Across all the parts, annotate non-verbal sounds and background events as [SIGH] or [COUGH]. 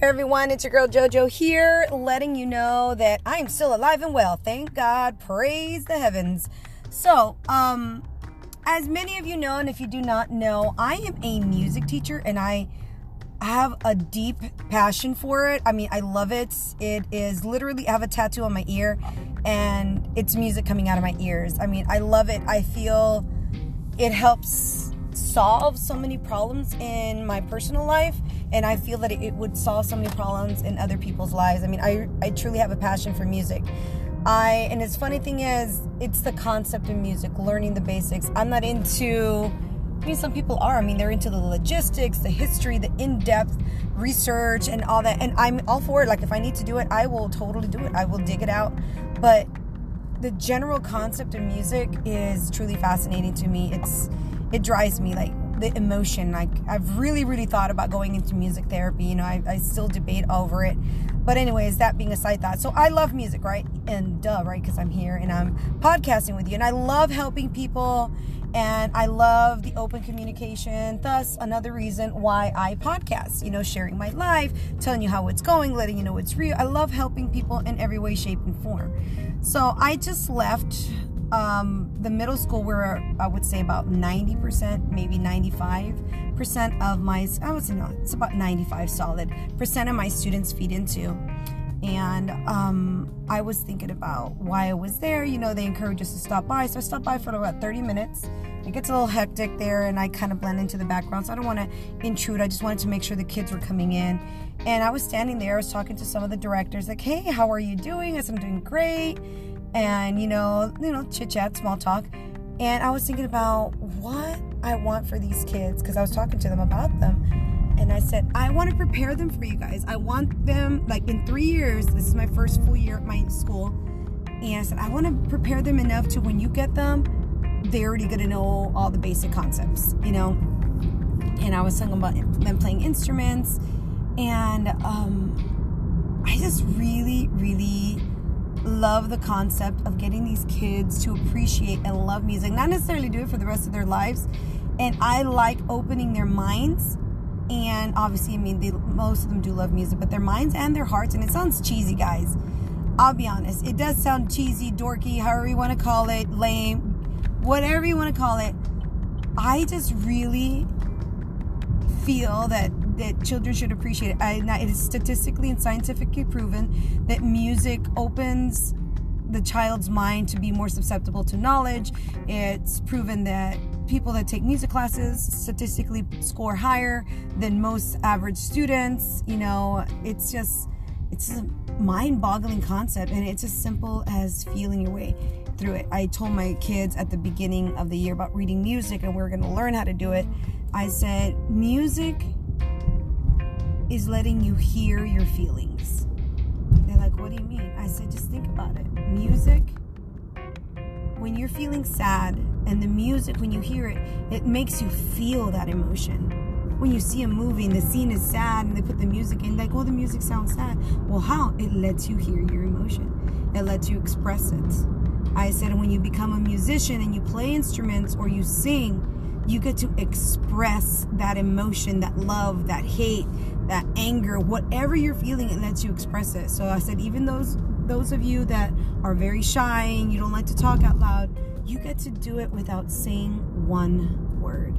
Hey everyone, it's your girl JoJo here, letting you know that I am still alive and well. Thank God, praise the heavens. So, um, as many of you know, and if you do not know, I am a music teacher and I have a deep passion for it. I mean, I love it. It is literally, I have a tattoo on my ear and it's music coming out of my ears. I mean, I love it. I feel it helps solve so many problems in my personal life and i feel that it would solve so many problems in other people's lives i mean i, I truly have a passion for music i and its funny thing is it's the concept of music learning the basics i'm not into I mean, some people are. I mean, they're into the logistics, the history, the in-depth research, and all that. And I'm all for it. Like, if I need to do it, I will totally do it. I will dig it out. But the general concept of music is truly fascinating to me. It's it drives me like the emotion. Like i've really really thought about going into music therapy you know i, I still debate over it. But anyways that being a side thought so i love music right? And duh right? Because i'm here and i'm podcasting with you. And i love helping people. And i love the open communication. Thus another reason why i podcast you know sharing my life telling you how it's going letting you know it's real. I love helping people in every way shape and form. So i just left um, the middle school where I would say about 90%, maybe 95% of my, I would say no, it's about 95 solid percent of my students feed into. And um, I was thinking about why I was there. You know, they encourage us to stop by. So I stopped by for about 30 minutes. It gets a little hectic there, and I kind of blend into the background. So I don't want to intrude. I just wanted to make sure the kids were coming in. And I was standing there. I was talking to some of the directors, like, hey, how are you doing? I said, I'm doing great and you know, you know, chit chat, small talk. And I was thinking about what I want for these kids because I was talking to them about them. And I said, I want to prepare them for you guys. I want them, like in three years, this is my first full year at my school. And I said, I want to prepare them enough to when you get them, they're already going to know all the basic concepts, you know? And I was talking about them playing instruments. And um, I just really, really love the concept of getting these kids to appreciate and love music, not necessarily do it for the rest of their lives. And I like opening their minds. And obviously, I mean, they, most of them do love music, but their minds and their hearts. And it sounds cheesy, guys. I'll be honest. It does sound cheesy, dorky, however you want to call it, lame, whatever you want to call it. I just really feel that that children should appreciate it. I, it is statistically and scientifically proven that music opens the child's mind to be more susceptible to knowledge. It's proven that people that take music classes statistically score higher than most average students. You know, it's just it's a mind-boggling concept and it's as simple as feeling your way through it. I told my kids at the beginning of the year about reading music and we are going to learn how to do it. I said, music is letting you hear your feelings. They're like, what do you mean? I said, just think about it. Music, when you're feeling sad, and the music, when you hear it, it makes you feel that emotion. When you see a movie and the scene is sad and they put the music in, like, oh, the music sounds sad. Well, how? It lets you hear your emotion, it lets you express it. I said, when you become a musician and you play instruments or you sing, you get to express that emotion, that love, that hate, that anger, whatever you're feeling, it lets you express it. So I said, even those those of you that are very shy and you don't like to talk out loud, you get to do it without saying one word.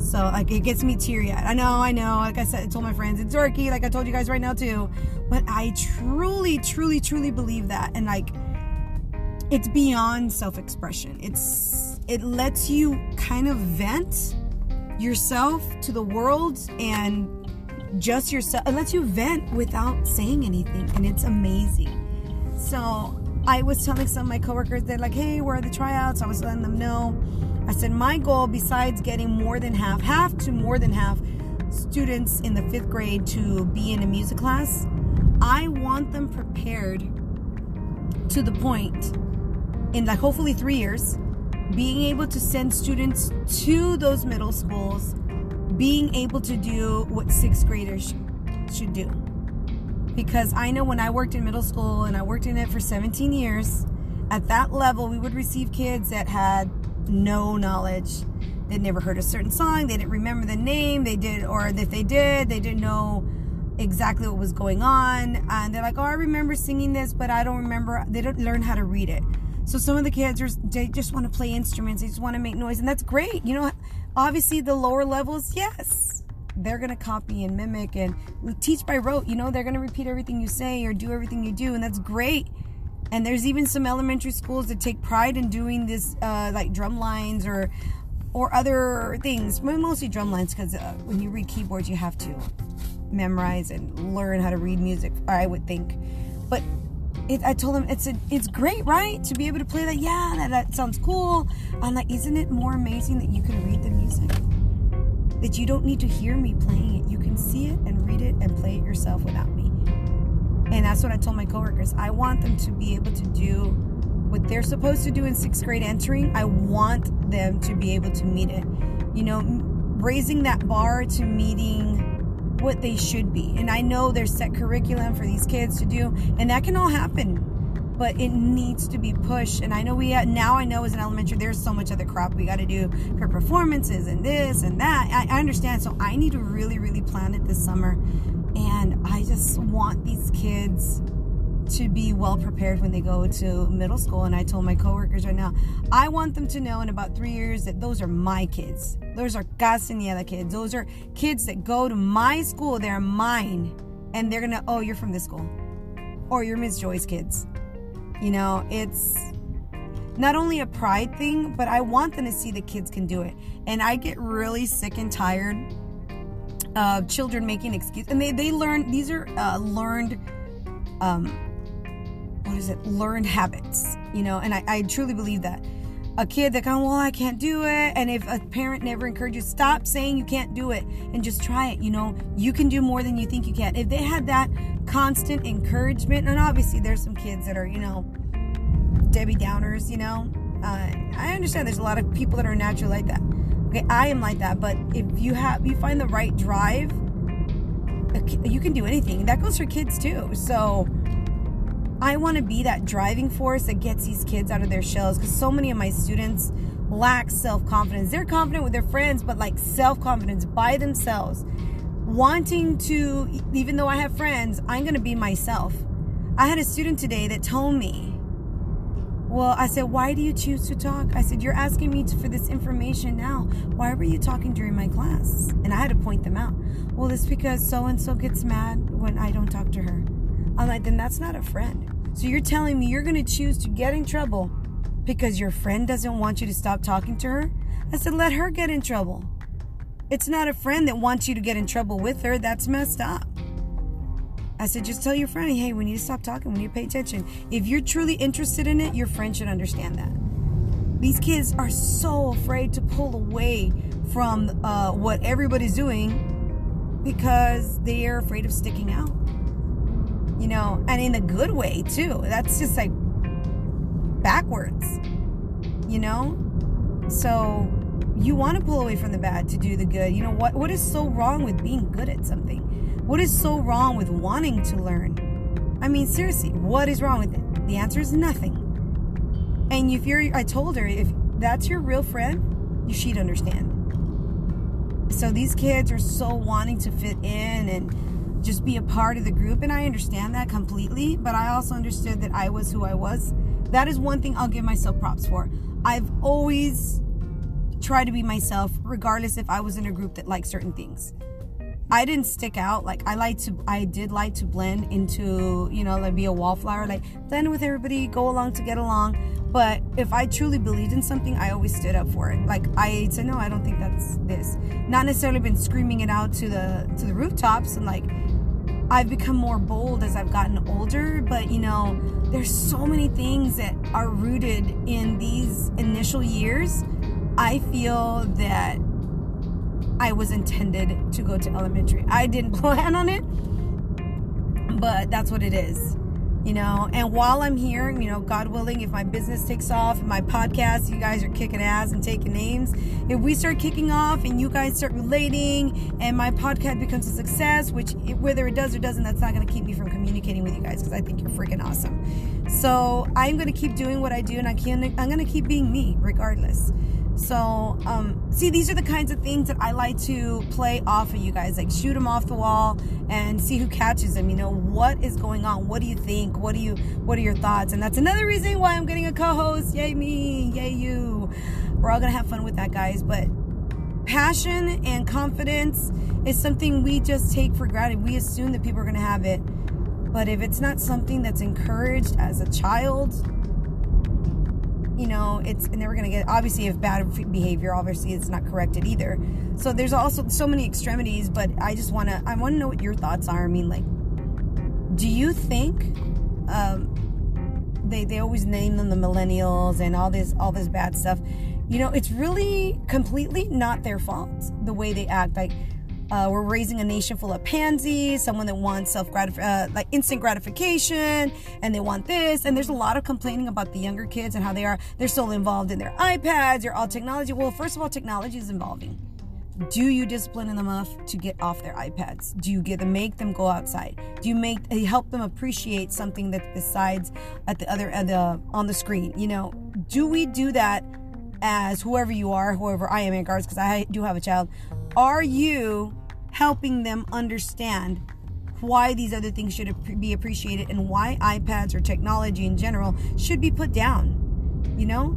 So like it gets me teary. I know, I know. Like I said, I told my friends it's dorky, like I told you guys right now too. But I truly, truly, truly believe that. And like it's beyond self-expression. It's it lets you kind of vent yourself to the world and just yourself. It lets you vent without saying anything, and it's amazing. So I was telling some of my coworkers, they're like, "Hey, where are the tryouts?" I was letting them know. I said my goal, besides getting more than half, half to more than half students in the fifth grade to be in a music class, I want them prepared to the point in like hopefully three years, being able to send students to those middle schools, being able to do what sixth graders should do. Because I know when I worked in middle school and I worked in it for 17 years, at that level, we would receive kids that had no knowledge. They'd never heard a certain song, they didn't remember the name, they did, or if they did, they didn't know exactly what was going on. And they're like, oh, I remember singing this, but I don't remember. They don't learn how to read it. So some of the kids are, they just want to play instruments. They just want to make noise. And that's great. You know, obviously the lower levels, yes, they're going to copy and mimic and teach by rote. You know, they're going to repeat everything you say or do everything you do. And that's great. And there's even some elementary schools that take pride in doing this, uh, like drum lines or or other things. Mostly drum lines because uh, when you read keyboards, you have to memorize and learn how to read music. I would think, but it, I told him it's a, it's great, right, to be able to play that. Yeah, that, that sounds cool. I'm like, isn't it more amazing that you can read the music? That you don't need to hear me playing it. You can see it and read it and play it yourself without me. And that's what I told my coworkers. I want them to be able to do what they're supposed to do in sixth grade entering. I want them to be able to meet it. You know, raising that bar to meeting what they should be. And I know there's set curriculum for these kids to do, and that can all happen. But it needs to be pushed. And I know we now I know as an elementary, there's so much other crap we got to do for performances and this and that. I, I understand. So I need to really, really plan it this summer. And I just want these kids to be well prepared when they go to middle school. And I told my coworkers right now, I want them to know in about three years that those are my kids. Those are other kids. Those are kids that go to my school. They're mine. And they're going to, oh, you're from this school. Or you're Miss Joy's kids. You know, it's not only a pride thing, but I want them to see the kids can do it. And I get really sick and tired of children making excuses. And they, they learn, these are uh, learned um, what is it? Learned habits you know and I, I truly believe that. A kid that goes well i can't do it and if a parent never encourages stop saying you can't do it and just try it you know? You can do more than you think you can. If they had that constant encouragement and obviously there's some kids that are you know debbie downers you know? Uh, i understand there's a lot of people that are naturally like that. Okay i am like that but if you have you find the right drive you can do anything. That goes for kids too. So I want to be that driving force that gets these kids out of their shells because so many of my students lack self confidence. They're confident with their friends, but like self confidence by themselves. Wanting to, even though I have friends, I'm going to be myself. I had a student today that told me, well, I said, why do you choose to talk? I said, you're asking me for this information now. Why were you talking during my class? And I had to point them out. Well, it's because so and so gets mad when I don't talk to her. I'm like, then that's not a friend. So you're telling me you're going to choose to get in trouble because your friend doesn't want you to stop talking to her? I said, let her get in trouble. It's not a friend that wants you to get in trouble with her. That's messed up. I said, just tell your friend, hey, we need to stop talking. We need to pay attention. If you're truly interested in it, your friend should understand that. These kids are so afraid to pull away from uh, what everybody's doing because they are afraid of sticking out you know, and in a good way too. That's just like backwards, you know? So you want to pull away from the bad to do the good. You know what what is so wrong with being good at something? What is so wrong with wanting to learn? I mean, seriously, what is wrong with it? The answer is nothing. And if you're I told her if that's your real friend, she'd understand. So these kids are so wanting to fit in and just be a part of the group. And I understand that completely, but I also understood that I was who I was. That is one thing I'll give myself props for. I've always tried to be myself, regardless if I was in a group that liked certain things. I didn't stick out. Like I like to, I did like to blend into, you know, like be a wallflower, like blend with everybody, go along to get along. But if I truly believed in something, I always stood up for it. Like I said, no, I don't think that's this. Not necessarily been screaming it out to the to the rooftops and like I've become more bold as I've gotten older, but you know, there's so many things that are rooted in these initial years. I feel that I was intended to go to elementary. I didn't [LAUGHS] plan on it, but that's what it is you know and while i'm here you know god willing if my business takes off and my podcast you guys are kicking ass and taking names if we start kicking off and you guys start relating and my podcast becomes a success which whether it does or doesn't that's not going to keep me from communicating with you guys because i think you're freaking awesome. So i'm going to keep doing what i do and I can, i'm going to keep being me regardless So, um, see, these are the kinds of things that I like to play off of you guys, like shoot them off the wall and see who catches them. You know, what is going on? What do you think? What do you? What are your thoughts? And that's another reason why I'm getting a co-host. Yay me! Yay you! We're all gonna have fun with that, guys. But passion and confidence is something we just take for granted. We assume that people are gonna have it, but if it's not something that's encouraged as a child you know, it's and they're going to get, obviously, if bad behavior, obviously, it's not corrected either. So there's also so many extremities, but I just want to, I want to know what your thoughts are. I mean, like, do you think, um, they, they always name them the millennials and all this, all this bad stuff. You know, it's really completely not their fault the way they act. Like, uh, we're raising a nation full of pansies, someone that wants self gratif- uh, like instant gratification, and they want this. And there's a lot of complaining about the younger kids and how they are they're still involved in their iPads they're all technology. Well, first of all, technology is evolving. Do you discipline them enough to get off their iPads? Do you get them make them go outside? Do you make uh, help them appreciate something that besides at the other end uh, on the screen? You know, do we do that as whoever you are, whoever I am in regards because I do have a child? Are you helping them understand why these other things should be appreciated and why iPads or technology in general should be put down? You know?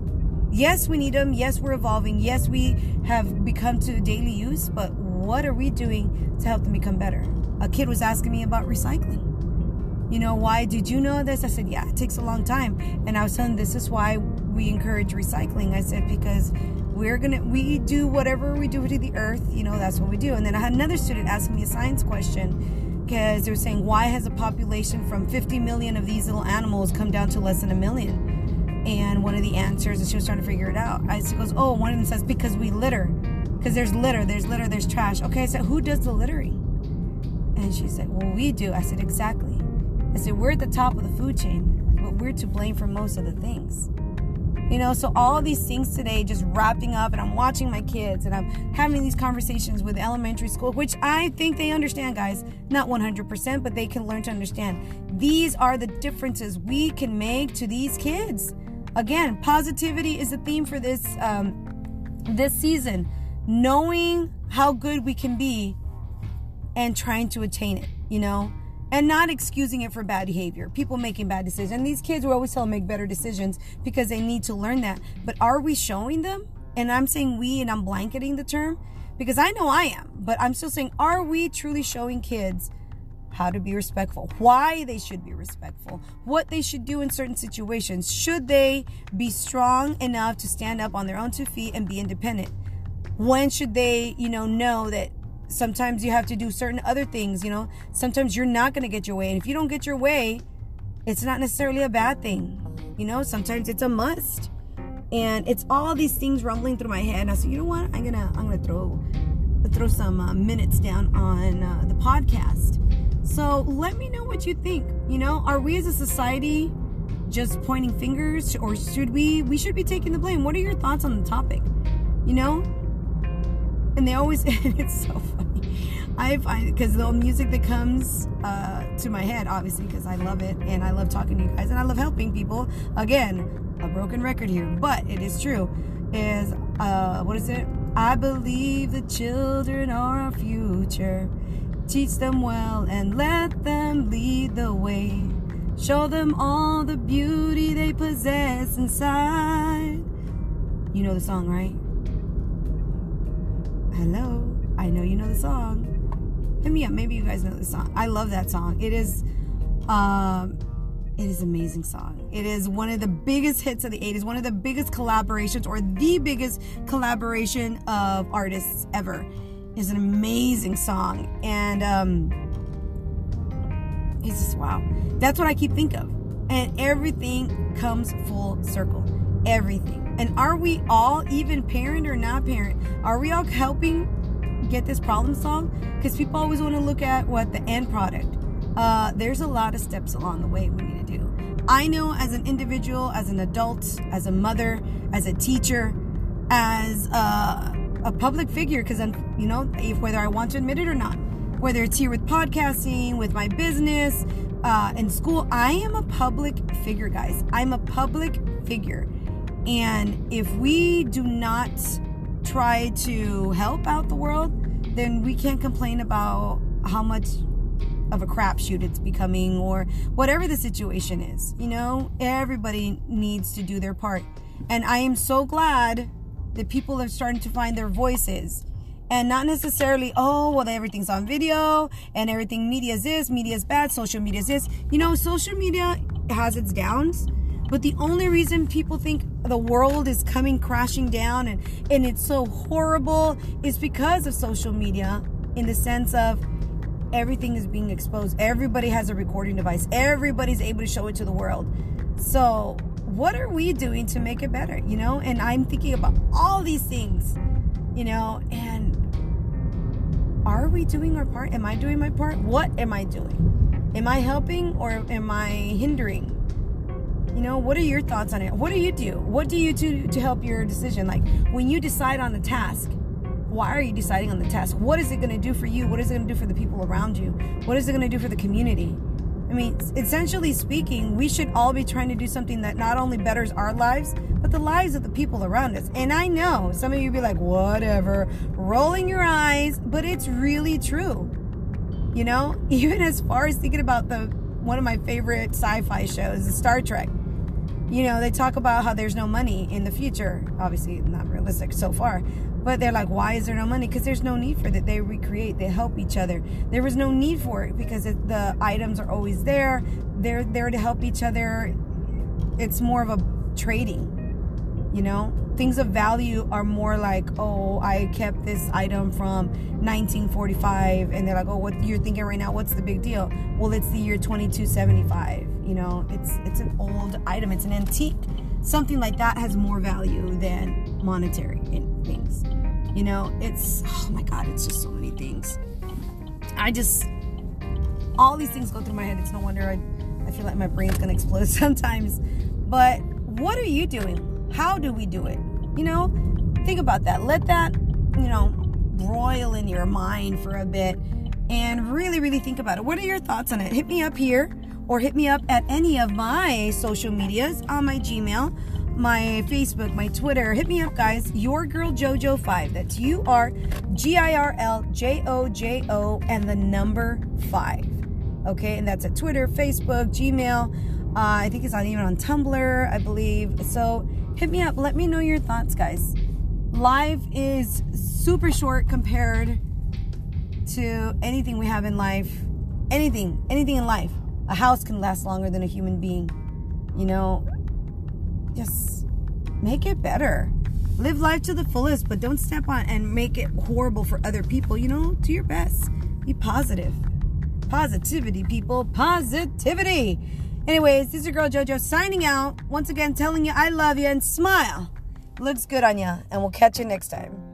Yes, we need them. Yes, we're evolving. Yes, we have become to daily use, but what are we doing to help them become better? A kid was asking me about recycling. You know, why did you know this? I said, yeah, it takes a long time. And I was telling this is why we encourage recycling. I said, because we're gonna we do whatever we do to the earth you know that's what we do. And then i had another student asking me a science question because they were saying why has a population from 50 million of these little animals come down to less than a million? And one of the answers and she was trying to figure it out i she goes oh one of them says because we litter because there's litter there's litter there's trash. Okay i said who does the littering? And she said well we do. I said exactly. I said we're at the top of the food chain but we're to blame for most of the things you know, so all of these things today just wrapping up, and I'm watching my kids and I'm having these conversations with elementary school, which I think they understand, guys. Not 100%, but they can learn to understand. These are the differences we can make to these kids. Again, positivity is the theme for this um, this season. Knowing how good we can be and trying to attain it, you know? And not excusing it for bad behavior. People making bad decisions. These kids, we always tell them make better decisions because they need to learn that. But are we showing them? And I'm saying we, and I'm blanketing the term because I know I am, but I'm still saying, are we truly showing kids how to be respectful, why they should be respectful, what they should do in certain situations? Should they be strong enough to stand up on their own two feet and be independent? When should they, you know, know that sometimes you have to do certain other things, you know. Sometimes you're not going to get your way. And if you don't get your way, it's not necessarily a bad thing. You know, sometimes it's a must. And it's all these things rumbling through my head. And I said, you know what? I'm gonna I'm gonna throw throw some uh, minutes down on uh, the podcast. So let me know what you think. You know, are we as a society just pointing fingers, or should we we should be taking the blame? What are your thoughts on the topic? You know, and they always [LAUGHS] it's so funny. I find because the music that comes uh, to my head obviously because i love it and i love talking to you guys and i love helping people. Again a broken record here but it is true is uh what is it? I believe the children are our future. Teach them well and let them lead the way. Show them all the beauty they possess inside. You know the song right Hello. I know you know the song. Hit me up. Maybe you guys know the song. I love that song. It is um it is amazing song. It is one of the biggest hits of the 80s, one of the biggest collaborations or the biggest collaboration of artists ever. It's an amazing song. And um it's just wow. That's what I keep think of. And everything comes full circle. Everything. And are we all, even parent or not parent, are we all helping get this problem solved? Because people always want to look at what the end product. Uh, there's a lot of steps along the way we need to do. I know as an individual, as an adult, as a mother, as a teacher, as a, a public figure, because I'm, you know, if, whether I want to admit it or not, whether it's here with podcasting, with my business, uh, in school, I am a public figure, guys. I'm a public figure. And if we do not try to help out the world, then we can't complain about how much of a crapshoot it's becoming or whatever the situation is. You know, everybody needs to do their part. And I am so glad that people are starting to find their voices and not necessarily, oh, well, everything's on video and everything media is this, media is bad, social media is this. You know, social media has its downs, but the only reason people think the world is coming crashing down and, and it's so horrible is because of social media in the sense of everything is being exposed. Everybody has a recording device, everybody's able to show it to the world. So, what are we doing to make it better? You know, and I'm thinking about all these things, you know, and are we doing our part? Am I doing my part? What am I doing? Am I helping or am I hindering? You know, what are your thoughts on it? What do you do? What do you do to help your decision? Like when you decide on a task, why are you deciding on the task? What is it going to do for you? What is it going to do for the people around you? What is it going to do for the community? I mean, essentially speaking, we should all be trying to do something that not only betters our lives, but the lives of the people around us. And I know some of you be like, whatever, rolling your eyes, but it's really true. You know, [LAUGHS] even as far as thinking about the one of my favorite sci-fi shows, Star Trek. You know, they talk about how there's no money in the future. Obviously, not realistic so far. But they're like, why is there no money? Because there's no need for it. They recreate, they help each other. There was no need for it because it, the items are always there. They're there to help each other. It's more of a trading, you know? Things of value are more like, oh, I kept this item from 1945. And they're like, oh, what you're thinking right now, what's the big deal? Well, it's the year 2275. You know, it's it's an old item, it's an antique. Something like that has more value than monetary things. You know, it's oh my god, it's just so many things. I just all these things go through my head. It's no wonder I I feel like my brain's gonna explode [LAUGHS] sometimes. But what are you doing? How do we do it? You know, think about that. Let that, you know, broil in your mind for a bit and really, really think about it. What are your thoughts on it? Hit me up here or hit me up at any of my social medias on my Gmail my Facebook, my Twitter. Hit me up, guys. Your girl JoJo five. That's U R G I R L J O J O and the number five. Okay, and that's at Twitter, Facebook, Gmail. Uh, I think it's not even on Tumblr, I believe. So hit me up. Let me know your thoughts, guys. Life is super short compared to anything we have in life. Anything, anything in life. A house can last longer than a human being. You know, just make it better. Live life to the fullest, but don't step on and make it horrible for other people. You know, do your best. Be positive. Positivity, people. Positivity. Anyways, this is your girl JoJo signing out. Once again, telling you I love you and smile. Looks good on you. And we'll catch you next time.